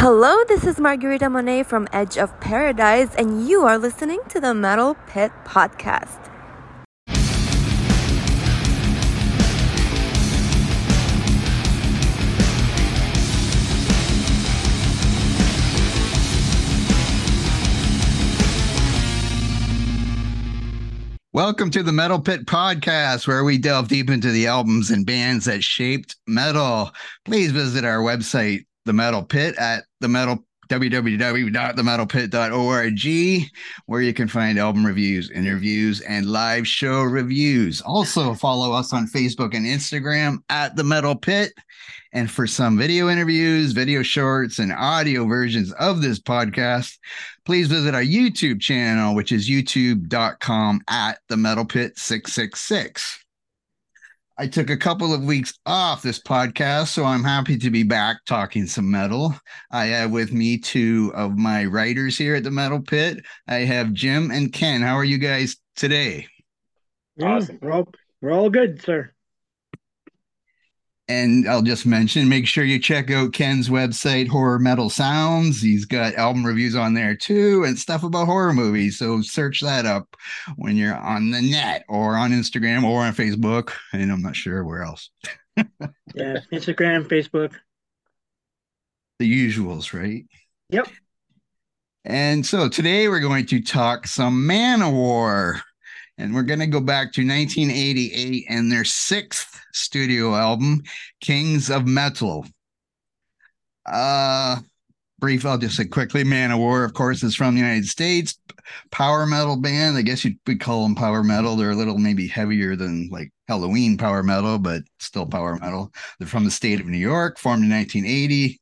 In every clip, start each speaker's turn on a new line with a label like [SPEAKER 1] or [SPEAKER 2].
[SPEAKER 1] Hello, this is Margarita Monet from Edge of Paradise, and you are listening to the Metal Pit Podcast.
[SPEAKER 2] Welcome to the Metal Pit Podcast, where we delve deep into the albums and bands that shaped metal. Please visit our website, The Metal Pit, at the metal www.themetalpit.org, where you can find album reviews, interviews, and live show reviews. Also, follow us on Facebook and Instagram at The Metal Pit. And for some video interviews, video shorts, and audio versions of this podcast, please visit our YouTube channel, which is youtube.com at the metal pit 666. I took a couple of weeks off this podcast, so I'm happy to be back talking some metal. I have with me two of my writers here at the Metal Pit. I have Jim and Ken. How are you guys today?
[SPEAKER 3] Awesome. We're all, we're all good, sir.
[SPEAKER 2] And I'll just mention, make sure you check out Ken's website, Horror Metal Sounds. He's got album reviews on there too and stuff about horror movies. So search that up when you're on the net or on Instagram or on Facebook. And I'm not sure where else.
[SPEAKER 3] yeah, Instagram, Facebook.
[SPEAKER 2] The usuals, right?
[SPEAKER 3] Yep.
[SPEAKER 2] And so today we're going to talk some Manowar. And we're going to go back to 1988 and their sixth studio album, Kings of Metal. Uh, brief, I'll just say quickly Manowar, of course, is from the United States. Power metal band. I guess you'd call them power metal. They're a little maybe heavier than like Helloween power metal, but still power metal. They're from the state of New York, formed in 1980.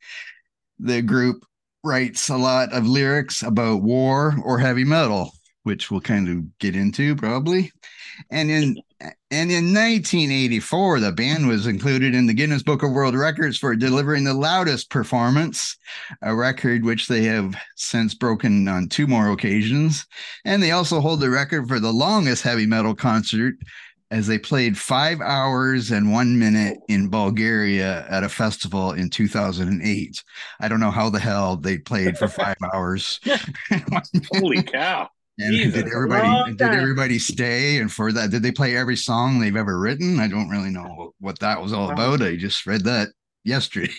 [SPEAKER 2] The group writes a lot of lyrics about war or heavy metal which we'll kind of get into probably. And in and in 1984, the band was included in the Guinness Book of World Records for delivering the loudest performance, a record which they have since broken on two more occasions. And they also hold the record for the longest heavy metal concert as they played five hours and one minute in Bulgaria at a festival in 2008. I don't know how the hell they played for five hours.
[SPEAKER 4] Holy cow.
[SPEAKER 2] And Jesus, did everybody did everybody stay? And for that, did they play every song they've ever written? I don't really know what that was all about. I just read that yesterday.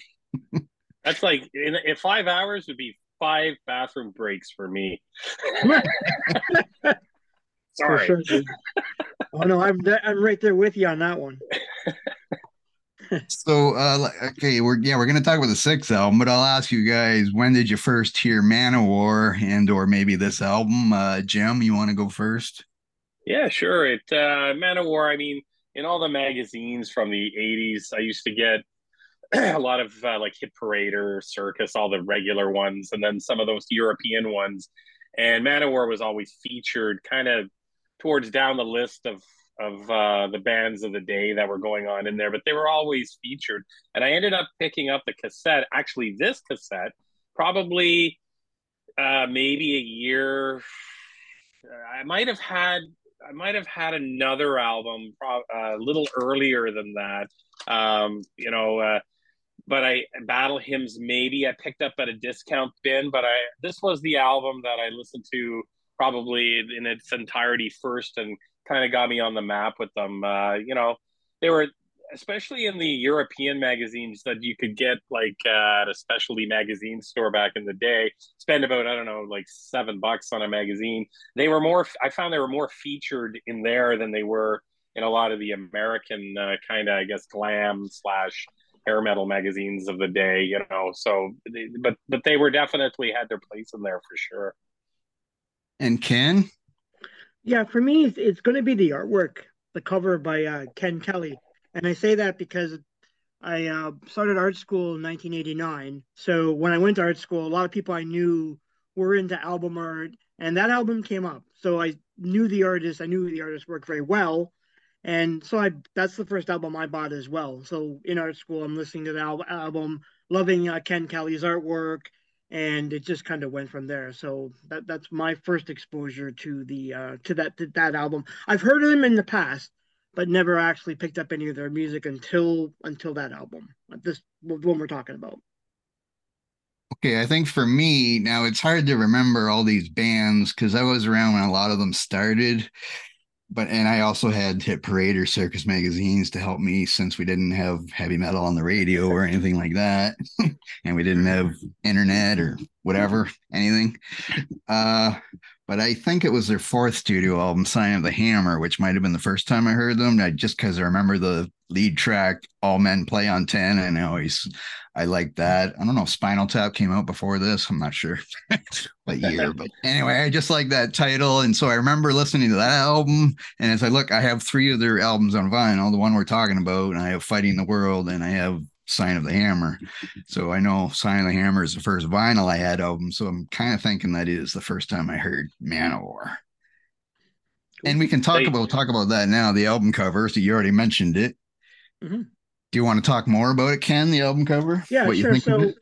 [SPEAKER 4] That's like in, in five hours would be five bathroom breaks for me. Sorry. For sure.
[SPEAKER 3] oh no, I'm I'm right there with you on that one
[SPEAKER 2] so uh okay we're yeah we're gonna talk about the sixth album but i'll ask you guys when did you first hear manowar and or maybe this album? Uh jim you want to go first?
[SPEAKER 4] Yeah sure. It uh manowar i mean in all the magazines from the 80s i used to get a lot of uh, like hit parader circus all the regular ones and then some of those european ones. And manowar was always featured kind of towards down the list of of uh, the bands of the day that were going on in there, but they were always featured. And I ended up picking up the cassette, actually, this cassette, probably uh, maybe a year. I might have had. I might have had another album uh, a little earlier than that. Um, you know, uh, but I battle hymns maybe I picked up at a discount bin, but I this was the album that I listened to probably in its entirety first and kind of got me on the map with them. Uh, you know, they were especially in the European magazines that you could get like uh, at a specialty magazine store back in the day. Spend about I don't know like seven bucks on a magazine. They were more. I found they were more featured in there than they were in a lot of the American uh, kind of I guess glam slash hair metal magazines of the day. You know, so they, but but they were definitely had their place in there for sure.
[SPEAKER 2] And Ken,
[SPEAKER 3] yeah, for me, it's, it's going to be the artwork, the cover by uh, Ken Kelly. And I say that because I uh, started art school in 1989. So when I went to art school, a lot of people I knew were into album art, and that album came up. So I knew the artist, I knew the artist worked very well. And so I that's the first album I bought as well. So in art school, I'm listening to the al- album, loving uh, Ken Kelly's artwork, and it just kind of went from there. So that that's my first exposure to the uh, to that to that album. I've heard of them in the past, but never actually picked up any of their music until until that album. This one we're talking about.
[SPEAKER 2] Okay, I think for me now it's hard to remember all these bands because I was around when a lot of them started. But and I also had Hit Parade or Circus magazines to help me since we didn't have heavy metal on the radio or anything like that, and we didn't mm-hmm. have internet or whatever anything. Uh, but I think it was their fourth studio album, Sign of the Hammer, which might have been the first time I heard them. I, just because I remember the lead track, All Men Play on 10, and I always I like that. I don't know if Spinal Tap came out before this. I'm not sure what year, but anyway, I just like that title. And so I remember listening to that album. And as I look, I have three of their albums on vinyl, the one we're talking about, and I have Fighting the World, and I have Sign of the Hammer. So I know Sign of the Hammer is the first vinyl I had of them. So I'm kind of thinking that is the first time I heard Manowar. And we can talk about talk about that now. The album cover. So you already mentioned it. Mm-hmm. Do you want to talk more about it, Ken? The album cover?
[SPEAKER 3] Yeah, what sure. so,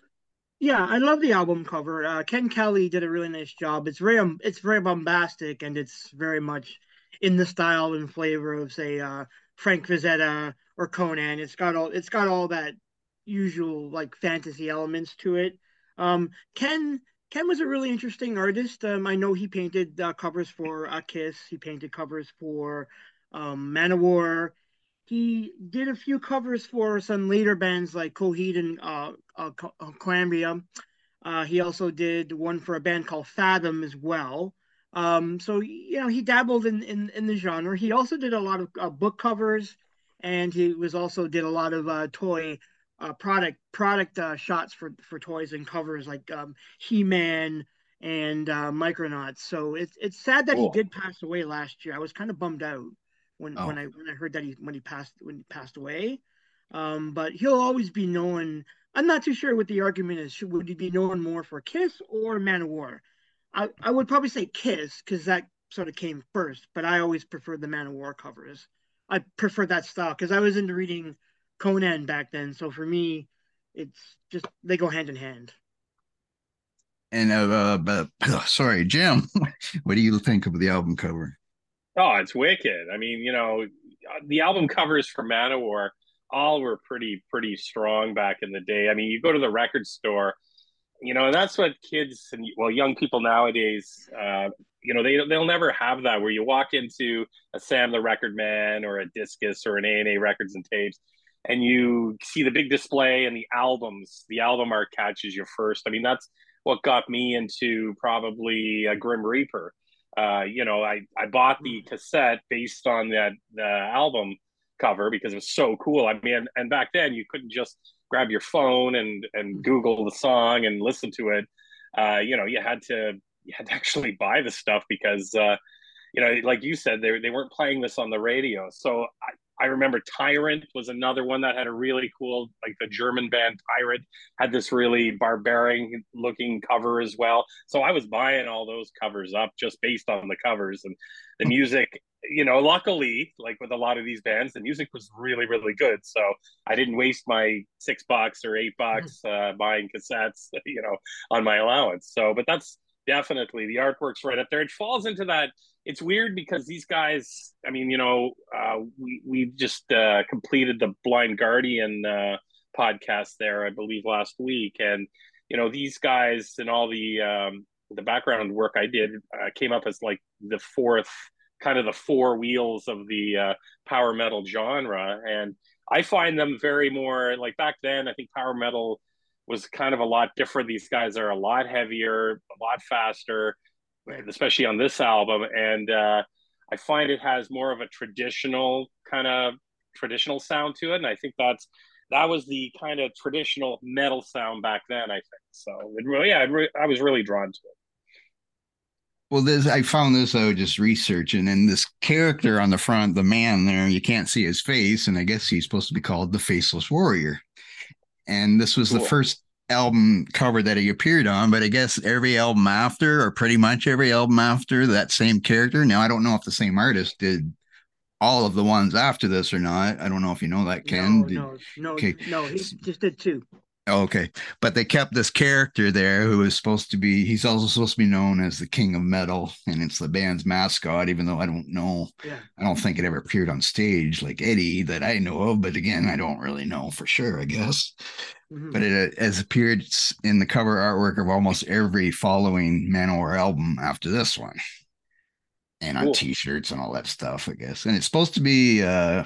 [SPEAKER 3] yeah, I love the album cover. Uh, Ken Kelly did a really nice job. It's very, um, it's very bombastic, and it's very much in the style and flavor of, say, uh, Frank Frazetta or Conan. It's got all, it's got all that usual like fantasy elements to it. Um, Ken Ken was a really interesting artist. Um, I know he painted uh, covers for uh, Kiss. He painted covers for um, Manowar. He did a few covers for some later bands like Coheed and uh, uh, uh Cambria. Uh, he also did one for a band called Fathom as well. Um, so you know he dabbled in, in, in the genre. He also did a lot of uh, book covers, and he was also did a lot of uh, toy uh, product product uh, shots for for toys and covers like um, He-Man and uh, Micronauts. So it's it's sad that cool. he did pass away last year. I was kind of bummed out when oh. when I when I heard that he when he passed when he passed away. Um, but he'll always be known. I'm not too sure what the argument is. Should, would he be known more for Kiss or Manowar? I, I would probably say Kiss because that sort of came first. But I always preferred the Manowar covers. I prefer that style because I was into reading Conan back then. So for me, it's just they go hand in hand.
[SPEAKER 2] And uh, uh but sorry, Jim, what do you think of the album cover?
[SPEAKER 4] Oh, it's wicked. I mean, you know, the album covers for Manowar all were pretty pretty strong back in the day. I mean, you go to the record store, you know, and that's what kids and well, young people nowadays, uh, you know, they they'll never have that where you walk into a Sam the Record Man or a Discus or an A and A Records and Tapes, and you see the big display and the albums. The album art catches you first. I mean, that's what got me into probably a Grim Reaper. Uh, you know, I, I bought the cassette based on that the album cover because it was so cool. I mean, and back then you couldn't just grab your phone and and Google the song and listen to it. Uh, you know, you had to you had to actually buy the stuff because uh, you know, like you said, they they weren't playing this on the radio. So I, I remember Tyrant was another one that had a really cool, like the German band Tyrant had this really barbaric looking cover as well. So I was buying all those covers up just based on the covers and the music. You know, luckily, like with a lot of these bands, the music was really, really good. So I didn't waste my six bucks or eight bucks uh, buying cassettes, you know, on my allowance. So, but that's definitely. The artwork's right up there. It falls into that it's weird because these guys i mean you know uh, we we just uh, completed the blind guardian uh, podcast there i believe last week. And you know these guys and all the um, the background work i did uh, came up as like the fourth kind of the four wheels of the uh, power metal genre. And i find them very more like back then i think power metal was kind of a lot different these guys are a lot heavier a lot faster especially on this album. And uh, I find it has more of a traditional kind of traditional sound to it, and I think that's that was the kind of traditional metal sound back then. I think so. It really, yeah, it re- I was really drawn to it.
[SPEAKER 2] Well, this I found this out just researching, and this character on the front, the man there, you can't see his face, and I guess he's supposed to be called the Faceless Warrior. And this was cool. the first album cover that he appeared on, but I guess every album after, or pretty much every album after, that same character. Now I don't know if the same artist did all of the ones after this or not. I don't know if you know that, Ken.
[SPEAKER 3] No, did, no, no, okay. no. He just did two.
[SPEAKER 2] Okay, but they kept this character there who is supposed to be. He's also supposed to be known as the King of Metal, and it's the band's mascot. Even though I don't know, yeah. I don't think it ever appeared on stage like Eddie that I know of. But again, I don't really know for sure. I guess.
[SPEAKER 3] Mhm.
[SPEAKER 2] but it has appeared in the cover artwork of almost every following Manowar album after this one, and on
[SPEAKER 4] Cool.
[SPEAKER 2] T-shirts and all that stuff, I guess. And it's supposed to be. uh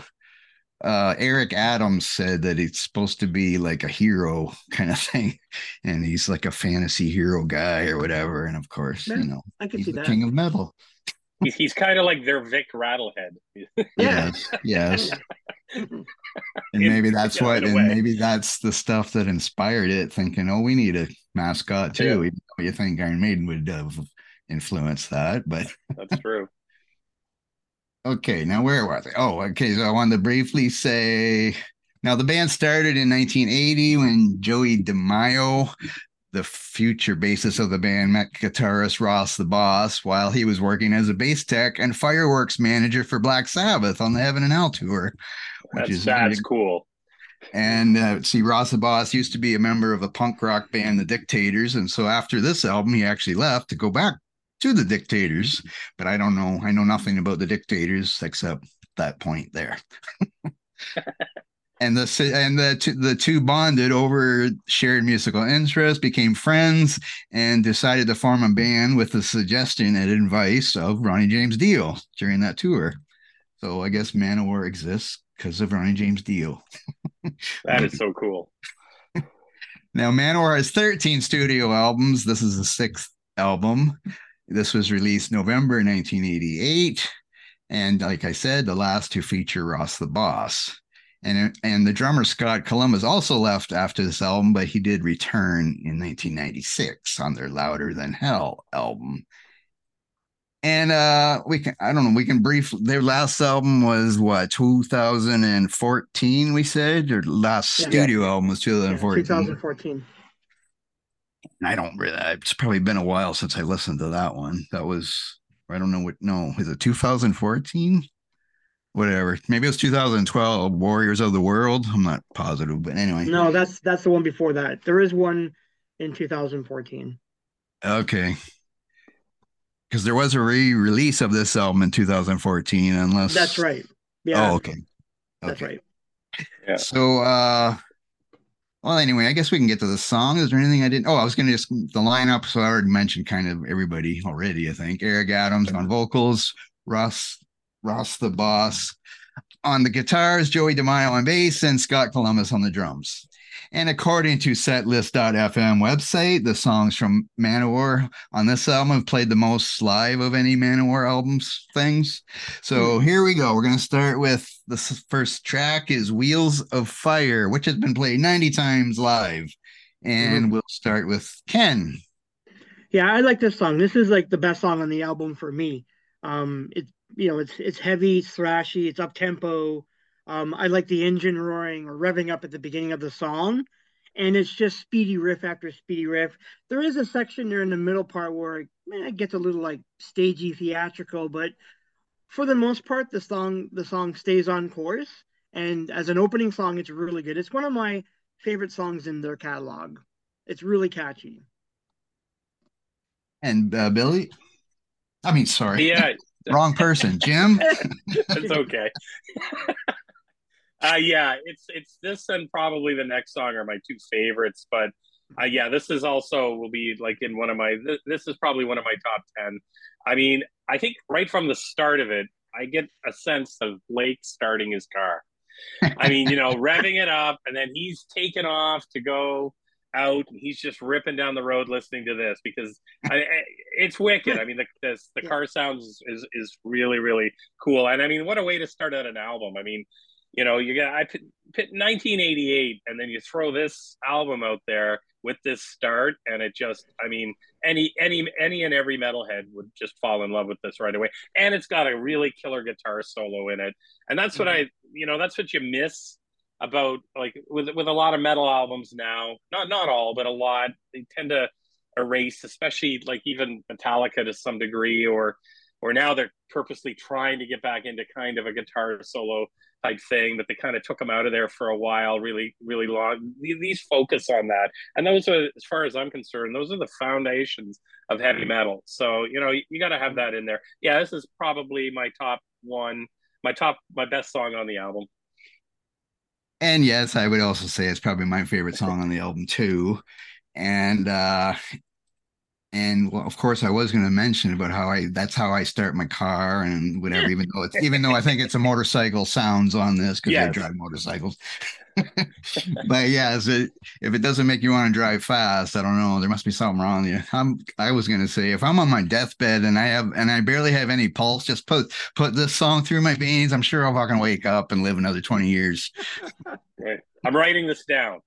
[SPEAKER 2] uh Eric Adams said that it's supposed to be like a hero kind of thing, and he's like a fantasy hero guy or whatever. And of course,
[SPEAKER 3] Yeah,
[SPEAKER 2] you know,
[SPEAKER 3] I can
[SPEAKER 2] he's
[SPEAKER 3] see
[SPEAKER 2] the
[SPEAKER 3] that.
[SPEAKER 2] king of metal.
[SPEAKER 4] He's, he's kind of like their Vic Rattlehead.
[SPEAKER 3] Yeah.
[SPEAKER 2] Yes, yes. And maybe that's
[SPEAKER 4] yeah,
[SPEAKER 2] what, and maybe that's the stuff that inspired it. Thinking, oh, we need a mascot too.
[SPEAKER 4] Yeah.
[SPEAKER 2] Even though you think Iron Maiden would have influenced that, but
[SPEAKER 4] That's true.
[SPEAKER 2] Okay. Now where was I? Oh, okay. So I wanted to briefly say. Now the band started in 1980 when Joey DeMaio, the future bassist of the band, met guitarist Ross the Boss while he was working as a bass tech and fireworks manager for Black Sabbath on the Heaven and Hell tour. Which
[SPEAKER 4] That's
[SPEAKER 2] is
[SPEAKER 4] that's cool.
[SPEAKER 2] And uh, see, Ross the Boss used to be a member of a punk rock band, The Dictators. And so after this album, he actually left to go back to The Dictators. But I don't know. I know nothing about The Dictators except that point there. and the and the two, the two bonded over shared musical interests, became friends, and decided to form a band with the suggestion and advice of Ronnie James Dio during that tour. So I guess Manowar exists because of Ronnie James Dio.
[SPEAKER 4] That is so cool.
[SPEAKER 2] Now, Manowar has 13 studio albums. This is the sixth album. This was released November 1988. And like I said, the last two feature Ross the Boss. And, and the drummer Scott Columbus also left after this album, but he did return in 1996 on their Louder Than Hell album. And uh we can I don't know, we can brief their last album was what 2014, we said, their last
[SPEAKER 3] Yeah.
[SPEAKER 2] studio album was
[SPEAKER 3] Yeah,
[SPEAKER 2] 2014.
[SPEAKER 3] 2014.
[SPEAKER 2] I don't really. It's probably been a while since I listened to that one. That was I don't know what. No, is it 2014? Whatever. Maybe it was 2012. Warriors of the World. I'm not positive, but anyway.
[SPEAKER 3] No, that's that's the one before that. There is one in 2014.
[SPEAKER 2] Okay. Because there was a re-release of this album in 2014, unless
[SPEAKER 3] That's right. Yeah,
[SPEAKER 2] Oh, okay.
[SPEAKER 3] that's
[SPEAKER 2] Okay.
[SPEAKER 3] right.
[SPEAKER 2] So, uh, well, anyway, I guess we can get to the song. Is there anything I didn't? Oh, I was going to just the lineup. So I already mentioned kind of everybody already. I think Eric Adams on vocals, Ross Ross the Boss on the guitars, Joey DeMaio on bass, and Scott Columbus on the drums. And according to Setlist.fm website, the songs from Manowar on this album have played the most live of any Manowar albums things. So here we go. We're going to start with the first track is Wheels of Fire, which has been played 90 times live. And we'll start with Ken.
[SPEAKER 3] Yeah, I like this song. This is like the best song on the album for me. Um, it's you know, it's it's heavy, it's thrashy, it's up tempo. Um, I like the engine roaring or revving up at the beginning of the song, and it's just speedy riff after speedy riff. There is a section there in the middle part where man, it gets a little like stagey, theatrical, but for the most part, the song the song stays on course. And as an opening song, it's really good. It's one of my favorite songs in their catalog. It's really catchy.
[SPEAKER 2] And uh, Billy. I mean, sorry.
[SPEAKER 4] Yeah,
[SPEAKER 2] Wrong person. Jim.
[SPEAKER 4] it's okay. uh, yeah, it's it's this and probably the next song are my two favorites. But uh, yeah, this is also will be like in one of my. Th- this is probably one of my top ten. I mean, I think right from the start of it, I get a sense of Blake starting his car. I mean, you know, revving it up, and then he's taken off to go out, and he's just ripping down the road listening to this because I, I, it's wicked. I mean, the this, the car sounds is is really really cool, and I mean, what a way to start out an album. I mean, you know, you got I put, put 1988, and then you throw this album out there with this start, and it just, I mean, any any any and every metalhead would just fall in love with this right away, and it's got a really killer guitar solo in it, and that's what mm-hmm. I, you know, that's what you miss about like with with a lot of metal albums now. Not not all, but a lot. They tend to erase, especially like even Metallica to some degree, or or now they're purposely trying to get back into kind of a guitar solo type thing that they kind of took them out of there for a while, really, really long. These focus on that, and those are, as far as I'm concerned, those are the foundations of heavy metal. So you know, you, you got to have that in there. Yeah, this is probably my top one, my top, my best song on the album.
[SPEAKER 2] And yes, I would also say it's probably my favorite song on the album too. And uh and well, of course I was going to mention about how I that's how I start my car and whatever even though it's even though I think it's a motorcycle sounds on this because yes. I drive motorcycles. but yeah, it, if it doesn't make you want to drive fast, I don't know. There must be something wrong with you. I'm, I was gonna say if I'm on my deathbed and I have and I barely have any pulse, just put put this song through my veins. I'm sure I'll fucking wake up and live another 20 years.
[SPEAKER 4] Right. I'm writing this down.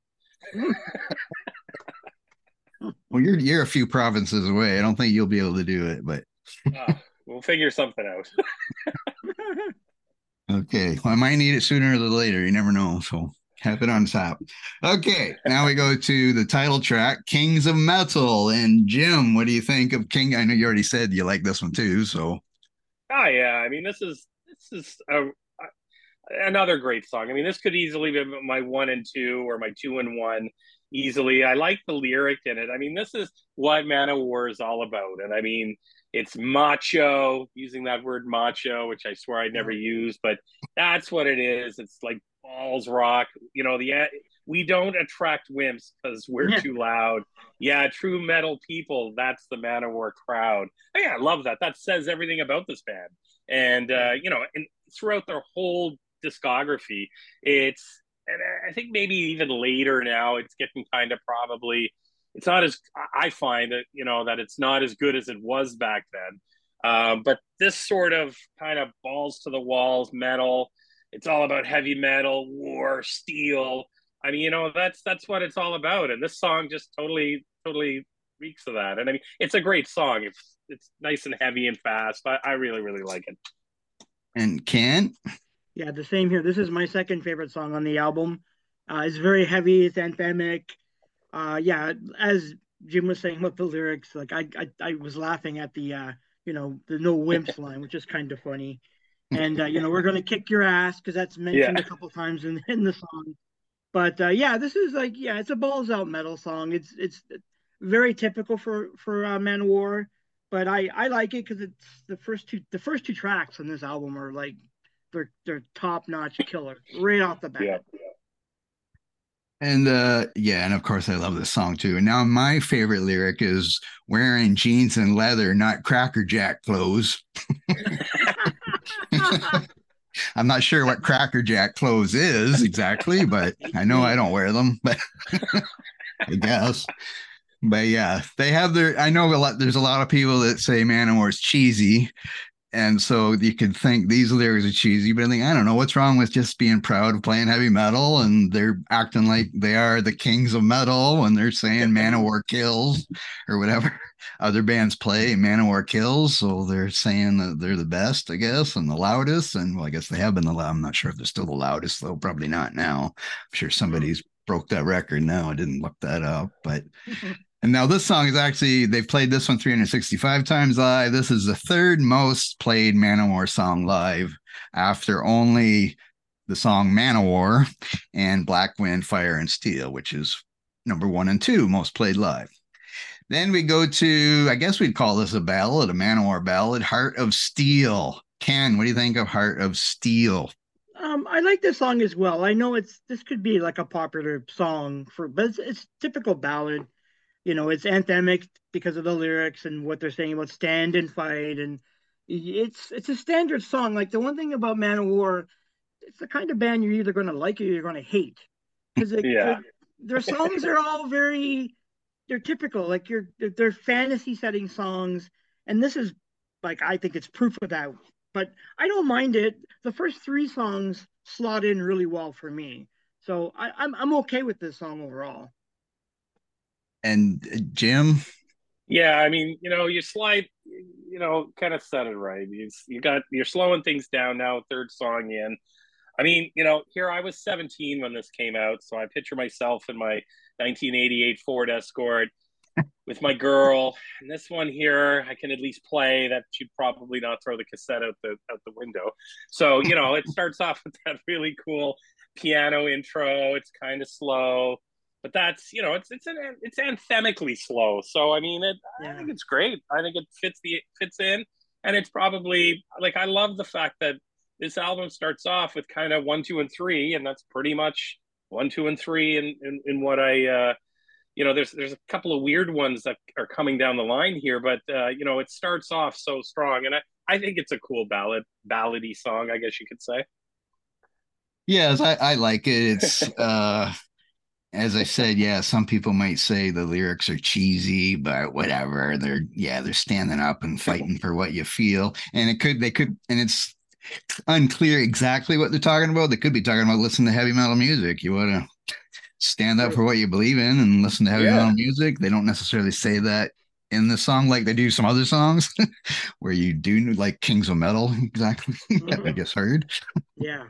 [SPEAKER 2] Well, you're you're a few provinces away. I don't think you'll be able to do it, but
[SPEAKER 4] uh, we'll figure something out.
[SPEAKER 2] okay. Well, I might need it sooner or later. You never know. So have it on top. Okay, now we go to the title track, Kings of Metal. And Jim, what do you think of King? I know you already said you like this one too. So,
[SPEAKER 4] oh yeah, I mean this is this is a, another great song. I mean this could easily be my one and two or my two and one easily. I like the lyric in it. I mean this is what Manowar is all about, and I mean it's macho using that word macho which i swear i'd never use but that's what it is it's like balls rock. You know, the we don't attract wimps because we're yeah. too loud. Yeah, true metal people. That's the Manowar crowd. Oh, yeah, I love that. That says everything about this band. And uh, you know, and throughout their whole discography, it's and I think maybe even later now, it's getting kind of probably. It's not as I find that you know that it's not as good as it was back then. Um, but this sort of kind of balls to the walls metal it's all about heavy metal, war, steel. I mean, you know, that's that's what it's all about. And this song just totally, totally reeks of that. And I mean, it's a great song. It's it's nice and heavy and fast. I, I really, really like it.
[SPEAKER 2] And Ken?
[SPEAKER 3] Yeah, the same here. This is my second favorite song on the album. Uh, it's very heavy. It's anthemic. Uh, yeah, as Jim was saying about the lyrics, like I, I, I was laughing at the, uh, you know, the no wimps line, which is kind of funny and uh, you know we're going to kick your ass because that's mentioned yeah. a couple times in in the song. But uh, yeah, this is like yeah, it's a balls out metal song. It's it's very typical for for uh, Manowar, but I I like it because it's the first two the first two tracks on this album are like they're they're top notch killer right off the bat. Yeah.
[SPEAKER 2] And uh yeah, and of course I love this song too. And now my favorite lyric is wearing jeans and leather, not cracker jack clothes. I'm not sure what Cracker Jack clothes is exactly, but I know I don't wear them, but I guess. But yeah, they have their. I know a lot. There's a lot of people that say "Manowar" is cheesy, and so you could think these lyrics are cheesy, but I think I don't know what's wrong with just being proud of playing heavy metal and they're acting like they are the kings of metal and they're saying Manowar kills or whatever other bands play Manowar kills, so they're saying that they're the best, I guess, and the loudest. And well, I guess they have been the loud. I'm not sure if they're still the loudest though. Probably not now. I'm sure somebody's broke that record now. I didn't look that up, but And now this song is actually they've played this one 365 times live. This is the third most played Manowar song live after only the song Manowar and Black Wind, Fire and Steel, which is number one and two most played live. Then we go to, I guess we'd call this a ballad, a Manowar ballad, Heart of Steel. Ken, what do you think of Heart of Steel?
[SPEAKER 3] Um, I like this song as well. I know it's this could be like a popular song for, but it's, it's typical ballad you know it's anthemic because of the lyrics and what they're saying about stand and fight. And it's it's a standard song. Like the one thing about Manowar it's the kind of band you're either going to like or you're going to hate because yeah. their songs are all very they're typical. Like you're they're fantasy setting songs. And this is like i think it's proof of that. But i don't mind it. The first three songs slot in really well for me. So I, I'm, I'm okay with this song overall
[SPEAKER 2] and uh, Jim?
[SPEAKER 4] Yeah, I mean, you know, you slide, you know, kind of said it right. You, you got you're slowing things down now. Third song in. I mean, you know, here I was 17 when this came out, so I picture myself in my 1988 Ford Escort with my girl. And this one here, I can at least play. That she'd probably not throw the cassette out the out the window. So you know, it starts off with that really cool piano intro. It's kind of slow but that's you know it's it's an it's anthemically slow. So I mean, it, yeah. I think it's great. I think it fits the fits in, and it's probably like I love the fact that this album starts off with kind of one, two, and three, and that's pretty much one, two, and three in in, in what I. Uh, you know, there's there's a couple of weird ones that are coming down the line here, but uh, you know, it starts off so strong, and I, I think it's a cool ballad, ballady song, I guess you could say.
[SPEAKER 2] Yes, I, I like it. It's uh as I said, yeah, some people might say the lyrics are cheesy, but whatever. They're yeah, they're standing up and fighting for what you feel. And it could they could and it's unclear exactly what they're talking about. They could be talking about listen to heavy metal music. You want to stand up for what you believe in and listen to heavy yeah. metal music. They don't necessarily say that in the song like they do some other songs where you do like Kings of Metal exactly. Mm-hmm. I guess heard.
[SPEAKER 3] Yeah.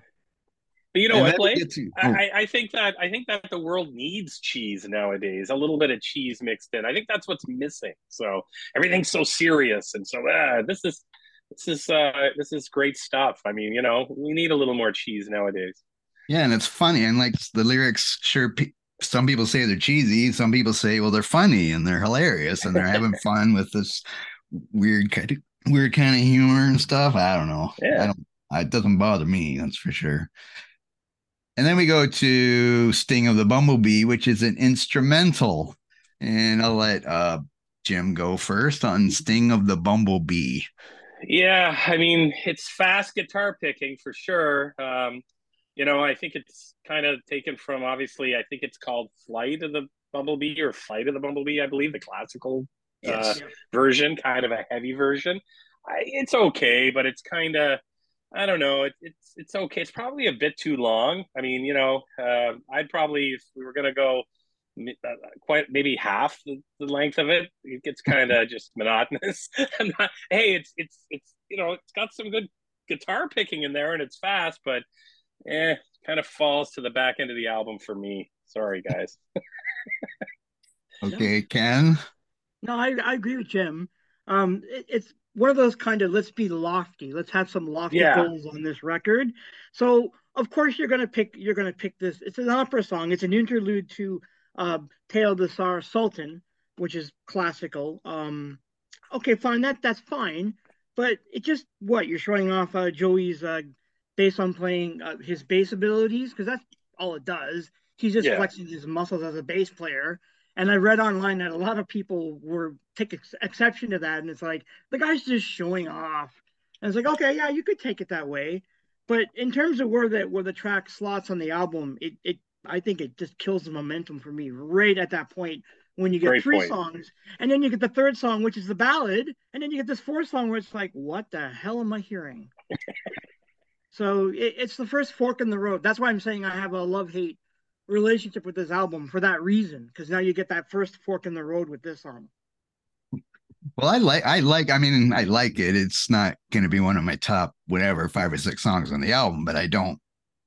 [SPEAKER 4] But you know what, Blake? Oh. I, I think that I think that the world needs cheese nowadays. A little bit of cheese mixed in. I think that's what's missing. So everything's so serious, and so uh, this is this is uh, this is great stuff. I mean, you know, we need a little more cheese nowadays.
[SPEAKER 2] Yeah, and it's funny, and like the lyrics, sure. some people say they're cheesy. Some people say, well, they're funny and they're hilarious and they're having fun with this weird kind of weird kind of humor and stuff. I don't know. Yeah. I don't. It doesn't bother me. That's for sure. And then we go to Sting of the Bumblebee, which is an instrumental. And I'll let uh, Jim go first on Sting of the Bumblebee.
[SPEAKER 4] Yeah, I mean, it's fast guitar picking for sure. Um, you know, I think it's kind of taken from obviously, I think it's called Flight of the Bumblebee or Flight of the Bumblebee, I believe, the classical yes. uh, version, kind of a heavy version. I, it's okay, but it's kind of I don't know. It, it's it's okay. It's probably a bit too long. I mean, you know, uh, I'd probably if we were gonna go uh, quite maybe half the, the length of it, it gets kind of just monotonous. not, hey, it's it's it's you know, it's got some good guitar picking in there and it's fast, but eh, kind of falls to the back end of the album for me. Sorry, guys.
[SPEAKER 2] okay, Ken.
[SPEAKER 3] No, I, I agree with Jim. Um, it, it's one of those kind of let's be lofty let's have some lofty yeah. goals on this record so of course you're going to pick you're going to pick this it's an opera song it's an interlude to uh, tale of the Tsar Saltan which is classical um okay fine that that's fine but it just what you're showing off uh, joey's uh based on playing uh, his bass abilities because that's all it does he's just yeah. flexing his muscles as a bass player and I read online that a lot of people were take ex- exception to that, and it's like the guy's just showing off. And it's like, okay, yeah, you could take it that way, but in terms of where the where the track slots on the album, it it I think it just kills the momentum for me right at that point when you get Great three point. songs, and then you get the third song, which is the ballad, and then you get this fourth song where it's like, what the hell am I hearing? so it, it's the first fork in the road. That's why I'm saying I have a love hate relationship with this album for that reason because now you get that first fork in the road with this song.
[SPEAKER 2] Well i like i like i mean i like it. It's not going to be one of my top whatever five or six songs on the album but i don't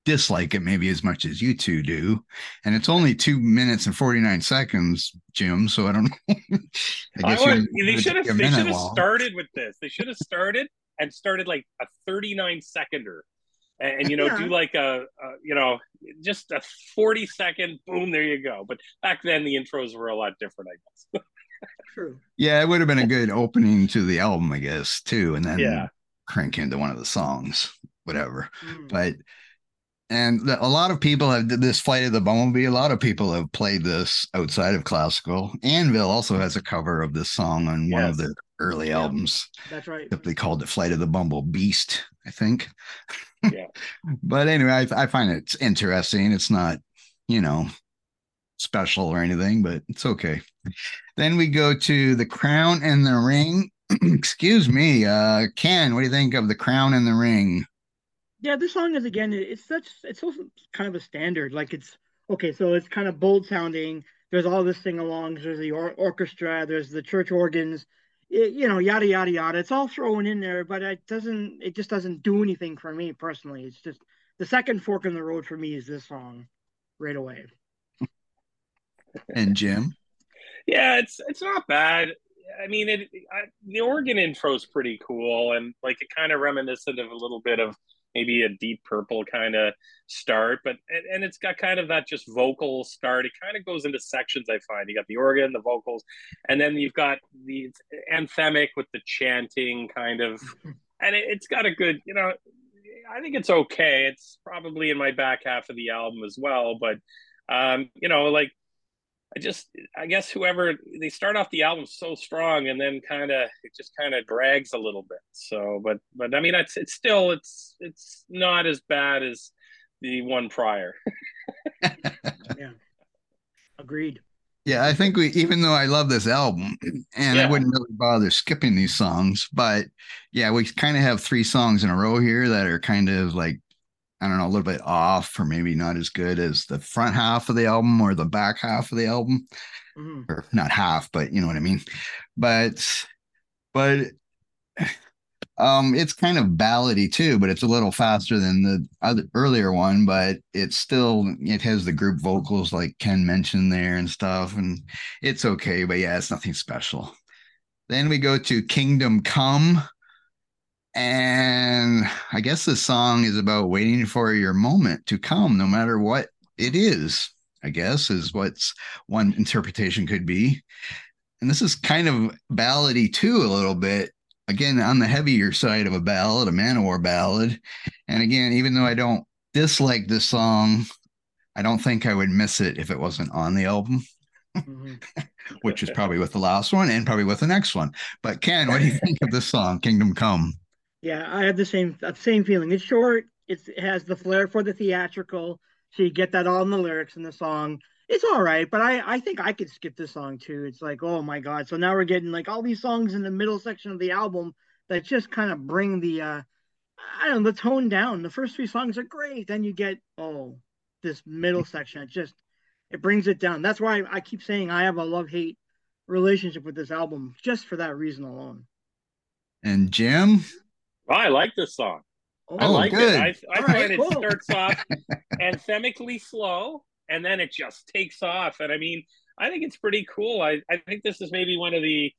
[SPEAKER 2] dislike it maybe as much as you two do. And it's only two minutes and 49 seconds jim so i don't know.
[SPEAKER 4] I guess I would, they should have they should have started with this. They should have started and started like a 39 seconder and, and you know yeah. do like a, a, you know just a 40 second boom there you go. But back then the intros were a lot different i guess.
[SPEAKER 3] True.
[SPEAKER 2] Yeah it would have been a good opening to the album i guess too and then yeah. crank into one of the songs whatever. Mm. but and a lot of people have this flight of the bumblebee a lot of people have played this outside of classical anvil also has a cover of this song on yes. one of the early yeah, albums
[SPEAKER 3] that's right
[SPEAKER 2] they called it flight of the bumble beast i think
[SPEAKER 4] yeah.
[SPEAKER 2] but anyway, I, I find it interesting. It's not, you know, special or anything, but it's okay. Then we go to the crown and the ring. Excuse me, uh, Ken. What do you think of the crown and the ring?
[SPEAKER 3] Yeah, this song is again. It's such. It's also kind of a standard. Like it's okay. So it's kind of bold sounding. There's all this sing alongs. There's the or- orchestra. There's the church organs it, you know, yada yada yada. It's all thrown in there, but it doesn't. It just doesn't do anything for me personally. It's just the second fork in the road for me is this song, right away.
[SPEAKER 2] and Jim,
[SPEAKER 4] yeah, it's it's not bad. I mean, it I, the organ intro is pretty cool, and like it kind of reminiscent of a little bit of maybe a deep purple kind of start but and, and, it's got kind of that just vocal start. It kind of goes into sections i find. You got the organ the vocals and then you've got the anthemic with the chanting kind of and it, it's got a good you know i think it's okay. It's probably in my back half of the album as well but Um, you know, like I just, I guess whoever they start off the album so strong, and then kind of it just kind of drags a little bit. So, but but I mean, it's it's still it's it's not as bad as the one prior.
[SPEAKER 3] yeah, agreed.
[SPEAKER 2] Yeah, I think we, even though I love this album, and yeah. I wouldn't really bother skipping these songs, but yeah, we kind of have three songs in a row here that are kind of like, I don't know, a little bit off, or maybe not as good as the front half of the album or the back half of the album, mm-hmm. or not half, but you know what I mean. But, but um, it's kind of ballady too, but it's a little faster than the other earlier one, but it's still it has the group vocals like Ken mentioned there and stuff, and it's okay, but yeah, it's nothing special. Then we go to Kingdom Come. And I guess the song is about waiting for your moment to come, no matter what it is, I guess, is what's one interpretation could be. And this is kind of ballady too, a little bit again on the heavier side of a ballad, a Manowar ballad. And again, even though I don't dislike this song, I don't think I would miss it if it wasn't on the album. Mm-hmm. Which is probably with the last one and probably with the next one. But Ken, what do you think of this song, Kingdom Come?
[SPEAKER 3] Yeah, I have the same same feeling. It's short. It's, it has the flair for the theatrical, so you get that all in the lyrics in the song it's all right, but I I think I could skip this song too. It's like, oh my god. So now we're getting like all these songs in the middle section of the album that just kind of bring the uh I don't know, the tone down. The first three songs are great. Then you get oh, this middle section. It just it brings it down. That's why I keep saying I have a love-hate relationship with this album just for that reason alone.
[SPEAKER 2] And Jim?
[SPEAKER 4] Oh, I like this song. Oh, I like good. it. I, I find right, it cool. starts off anthemically slow and then it just takes off. And I mean, I think it's pretty cool. I, I think this is maybe one of the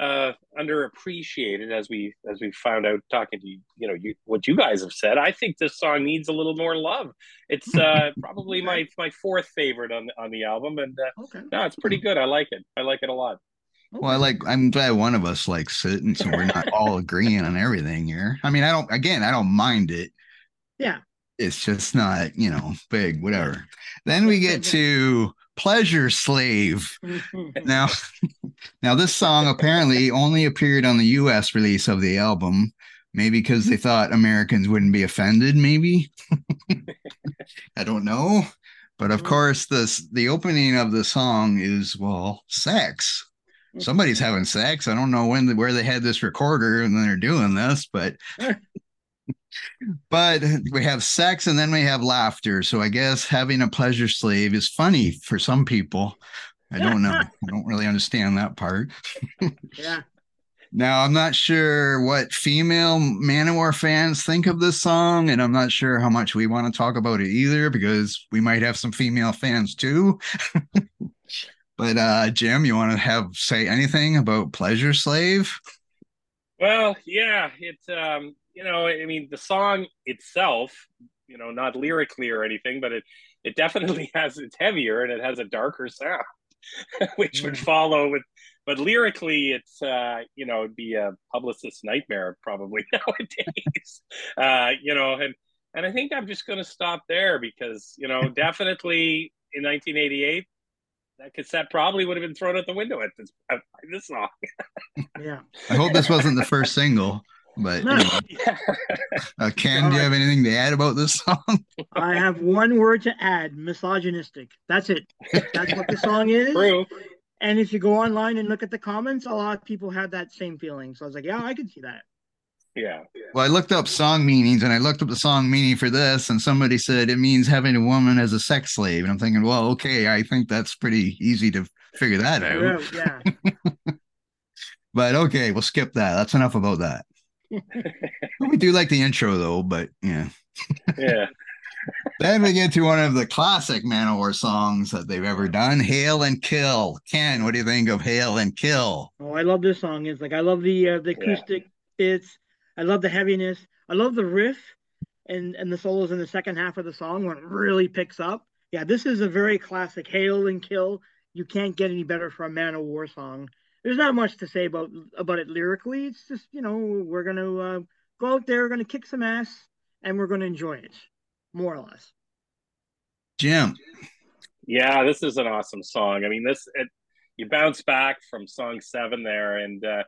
[SPEAKER 4] uh, underappreciated as we as we found out talking to you, you know, you what you guys have said. I think this song needs a little more love. It's uh, probably my my fourth favorite on on the album, and uh, okay. no, it's pretty good. I like it. I like it a lot.
[SPEAKER 2] Well, I like. I'm glad one of us likes it, and so we're not all agreeing on everything here. I mean, I don't. Again, I don't mind it.
[SPEAKER 3] Yeah
[SPEAKER 2] it's just not, you know, big, whatever. Then we get to Pleasure Slave. Mm-hmm. now, now this song apparently only appeared on the US release of the album, maybe because they thought Americans wouldn't be offended, maybe. I don't know. But of mm-hmm. course, this the opening of the song is well, sex. Somebody's having sex. I don't know when where they had this recorder and then they're doing this, but but we have sex and then we have laughter. So I guess having a pleasure slave is funny for some people. I don't know. I don't really understand that part.
[SPEAKER 3] yeah.
[SPEAKER 2] Now I'm not sure what female Manowar fans think of this song, and I'm not sure how much we want to talk about it either, because we might have some female fans too. But uh Jim, you want to have say anything about Pleasure Slave?
[SPEAKER 4] Well, yeah, it's um you know, I mean, the song itself, you know, not lyrically or anything, but it it definitely has it's heavier and it has a darker sound, which would follow with. But lyrically, it's uh, you know, it'd be a publicist's nightmare probably nowadays. uh, you know, and and I think I'm just going to stop there because you know, definitely in 1988, that cassette probably would have been thrown out the window at this at this song.
[SPEAKER 3] yeah.
[SPEAKER 2] I hope this wasn't the first single. But no. uh, Ken, do you have anything to add about this song?
[SPEAKER 3] I have one word to add: misogynistic. That's it. That's what the song is.
[SPEAKER 4] True.
[SPEAKER 3] And if you go online and look at the comments, a lot of people have that same feeling. So I was like, yeah, I can see that.
[SPEAKER 4] Yeah.
[SPEAKER 2] Well, I looked up song meanings and I looked up the song meaning for this, and somebody said it means having a woman as a sex slave. And I'm thinking, well, okay, I think that's pretty easy to figure that out.
[SPEAKER 3] Yeah.
[SPEAKER 2] but okay, we'll skip that. That's enough about that we do like the intro though, but yeah.
[SPEAKER 4] Yeah.
[SPEAKER 2] then we get to one of the classic Manowar songs that they've ever done, "Hail and Kill." Ken, what do you think of "Hail and Kill"?
[SPEAKER 3] Oh, I love this song. It's like I love the uh, the acoustic yeah. bits. I love the heaviness. I love the riff and and the solos in the second half of the song when it really picks up. Yeah, this is a very classic "Hail and Kill." You can't get any better for a Manowar song there's not much to say about about it lyrically. It's just you know we're gonna uh, go out there, we're gonna kick some ass, and we're gonna enjoy it, more or less.
[SPEAKER 2] Jim.
[SPEAKER 4] Yeah, this is an awesome song. I mean, this it, you bounce back from song seven there, and uh,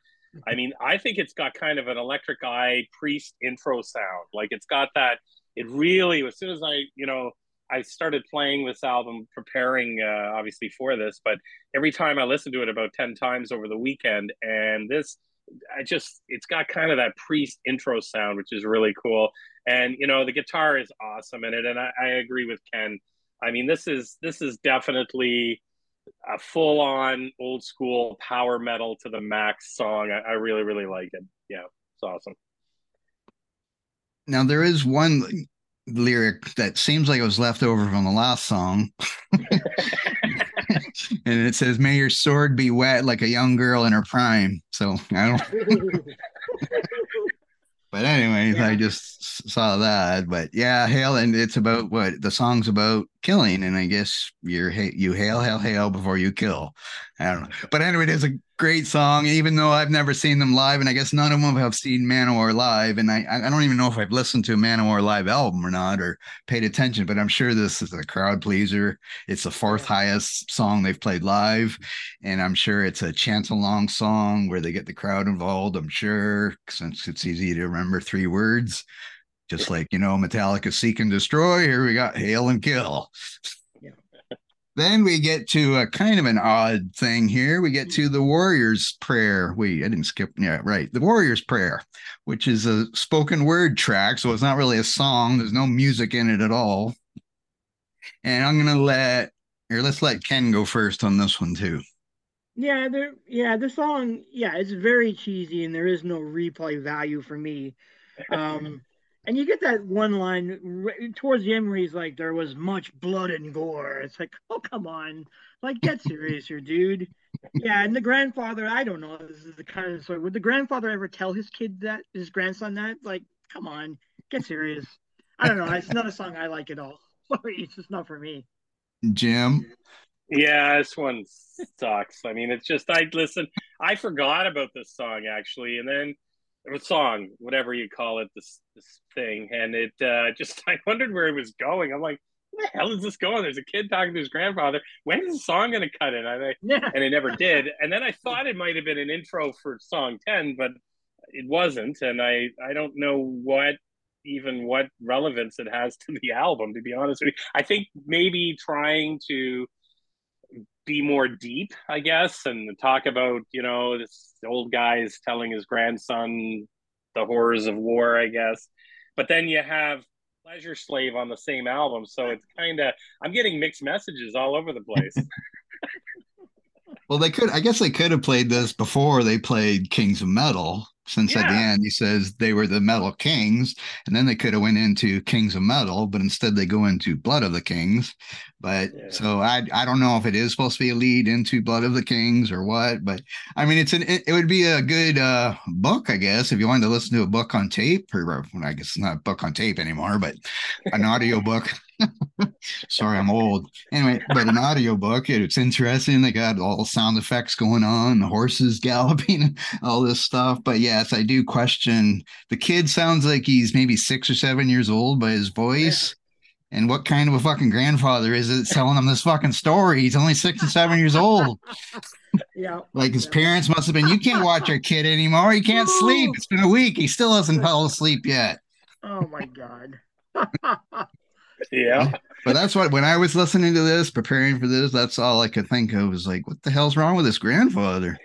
[SPEAKER 4] I mean, I think it's got kind of an electric eye priest intro sound. Like it's got that. It really, as soon as I, you know, I started playing this album, preparing uh, obviously for this, but every time I listened to it about 10 times over the weekend, and this, I just, it's got kind of that priest intro sound, which is really cool. And, you know, the guitar is awesome in it. And I, I agree with Ken. I mean, this is, this is definitely a full on old school power metal to the max song. I, I really, really like it. Yeah, it's awesome.
[SPEAKER 2] Now, there is one lyric that seems like it was left over from the last song. and it says, May your sword be wet like a young girl in her prime. So I don't. but anyways, yeah. I just saw that. But yeah, hail, and it's about what the song's about killing, and I guess you're you hail, hail, hail before you kill. I don't know, but anyway, it is a great song, even though I've never seen them live, and I guess none of them have seen Manowar live. And I, I don't even know if I've listened to a Manowar live album or not, or paid attention. But I'm sure this is a crowd pleaser. It's the fourth highest song they've played live, and I'm sure it's a chant along song where they get the crowd involved. I'm sure since it's easy to remember three words, just like you know, Metallica "Seek and Destroy." Here we got "Hail and Kill." Then we get to a kind of an odd thing here. We get to the Warrior's Prayer. Wait, I didn't skip. Yeah, right. The Warrior's Prayer, which is a spoken word track. So it's not really a song. There's no music in it at all. And I'm to let, or let's let Ken go first on this one too.
[SPEAKER 3] Yeah, there. Yeah, the song. Yeah, it's very cheesy, and there is no replay value for me. Um, and you get that one line towards the end where he's like, "There was much blood and gore." It's like, oh come on, like get serious here, dude. Yeah, and the grandfather, I don't know. This is the kind of story. Would the grandfather ever tell his kid that his grandson that? Like, come on, get serious. I don't know. It's not a song I like at all. Sorry, it's just not for me.
[SPEAKER 2] Jim.
[SPEAKER 4] Yeah, this one sucks. I mean, it's just I listen. I forgot about this song actually, and then a song, whatever you call it, this this thing, and it uh, just I wondered where it was going. I'm like, where the hell is this going? There's a kid talking to his grandfather. When is the song going to cut in? I, yeah. And it never did. And then I thought it might have been an intro for song 10, but it wasn't. And I, I don't know what even what relevance it has to the album, to be honest with you. I think maybe trying to be more deep, I guess, and talk about, you know, this old guy is telling his grandson the horrors of war, I guess. But then you have Pleasure Slave on the same album, so it's kind of I'm getting mixed messages all over the place.
[SPEAKER 2] well, they could I guess they could have played this before they played Kings of Metal since yeah. at the end he says they were the metal kings and then they could have went into kings of metal but instead they go into blood of the kings but yeah. so i i don't know if it is supposed to be a lead into blood of the kings or what but i mean it's an it, it would be a good uh book i guess if you wanted to listen to a book on tape or i guess it's not a book on tape anymore but an audio book Sorry, I'm old. Anyway, but an audiobook, it's interesting. They got all sound effects going on, the horses galloping, all this stuff. But yes, I do question the kid sounds like he's maybe six or seven years old by his voice. And what kind of a fucking grandfather is it telling him this fucking story? He's only six and seven years old.
[SPEAKER 3] Yeah.
[SPEAKER 2] Like his parents must have been, you can't watch our kid anymore. He can't sleep. It's been a week. He still hasn't fell asleep yet.
[SPEAKER 3] Oh my God.
[SPEAKER 4] Yeah.
[SPEAKER 2] But that's what when I was listening to this, preparing for this, that's all I could think of was like, what the hell's wrong with his grandfather?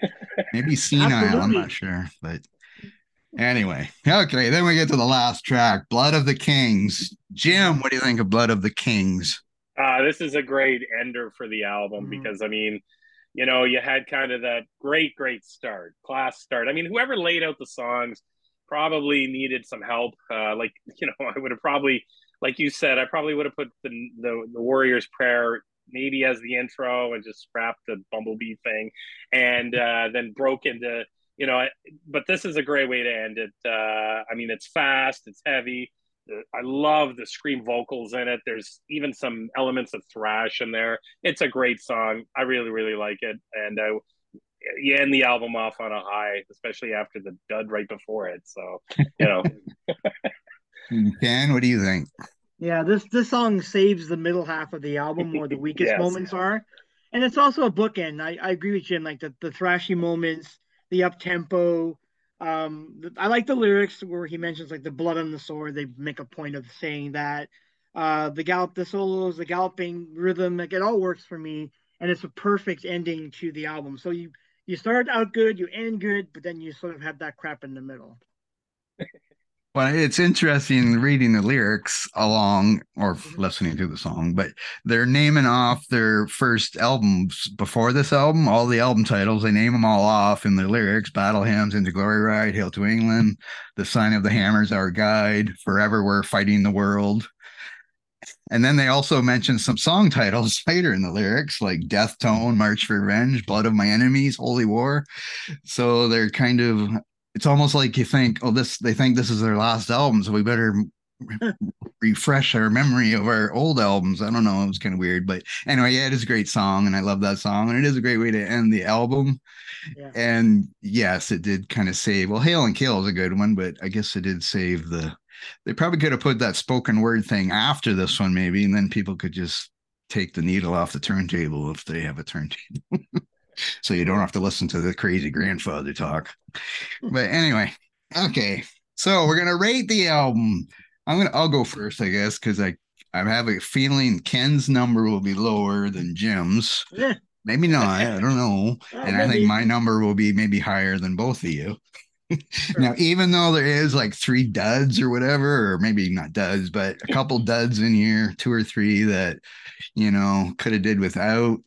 [SPEAKER 2] Maybe senile, I'm not sure. But anyway, okay, then we get to the last track, Blood of the Kings. Jim, what do you think of Blood of the Kings?
[SPEAKER 4] Uh, this is a great ender for the album mm-hmm. because I mean, you know, you had kind of that great, great start, class start. I mean, whoever laid out the songs probably needed some help. Uh, like, you know, I would have probably like you said, I probably would have put the, the, the Warrior's Prayer maybe as the intro and just scrapped the Bumblebee thing, and uh, then broke into you know. But this is a great way to end it. Uh, I mean, it's fast, it's heavy. I love the scream vocals in it. There's even some elements of thrash in there. It's a great song. I really, really like it, and uh, you end the album off on a high, especially after the dud right before it. So, you know.
[SPEAKER 2] Ken, what do you think?
[SPEAKER 3] Yeah, this this song saves the middle half of the album where the weakest yes. moments are. And it's also a bookend. I, I agree with Jim, like the, the thrashy moments, the up tempo. Um, I like the lyrics where he mentions like the blood on the sword. They make a point of saying that. Uh, the gallop, the solos, the galloping rhythm, like it all works for me, and it's a perfect ending to the album. So you you start out good, you end good, but then you sort of have that crap in the middle.
[SPEAKER 2] Well, it's interesting reading the lyrics along or mm-hmm. listening to the song, but they're naming off their first albums before this album, all the album titles, they name them all off in the lyrics Battle Hymns, Into Glory Ride, Hail to England, The Sign of the Hammers, Our Guide, Forever We're Fighting the World. And then they also mention some song titles later in the lyrics, like Death Tone, March for Revenge, Blood of My Enemies, Holy War. So they're kind of it's almost like you think, oh, this they think this is their last album, so we better refresh our memory of our old albums. I don't know, it was kind of weird, but anyway, yeah, it is a great song, and I love that song, and it is a great way to end the album. Yeah. And yes, it did kind of save. Well, Hail and Kill is a good one, but I guess it did save the. They probably could have put that spoken word thing after this one, maybe, and then people could just take the needle off the turntable if they have a turntable. so you don't have to listen to the crazy grandfather talk. But anyway, okay. So we're gonna rate the album. I'm gonna I'll go first, I guess, because I I have a feeling Ken's number will be lower than Jim's. Yeah. Maybe not. I don't know. and I think my number will be maybe higher than both of you. Sure. now, even though there is like three duds or whatever, or maybe not duds, but a couple duds in here, two or three that you know could have did without.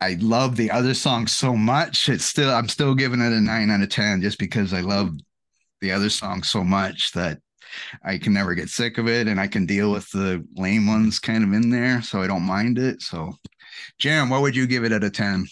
[SPEAKER 2] I love the other song so much. It's still I'm still giving it a nine out of ten just because I love the other song so much that I can never get sick of it and I can deal with the lame ones kind of in there. So I don't mind it. So Jim, what would you give it at a 10?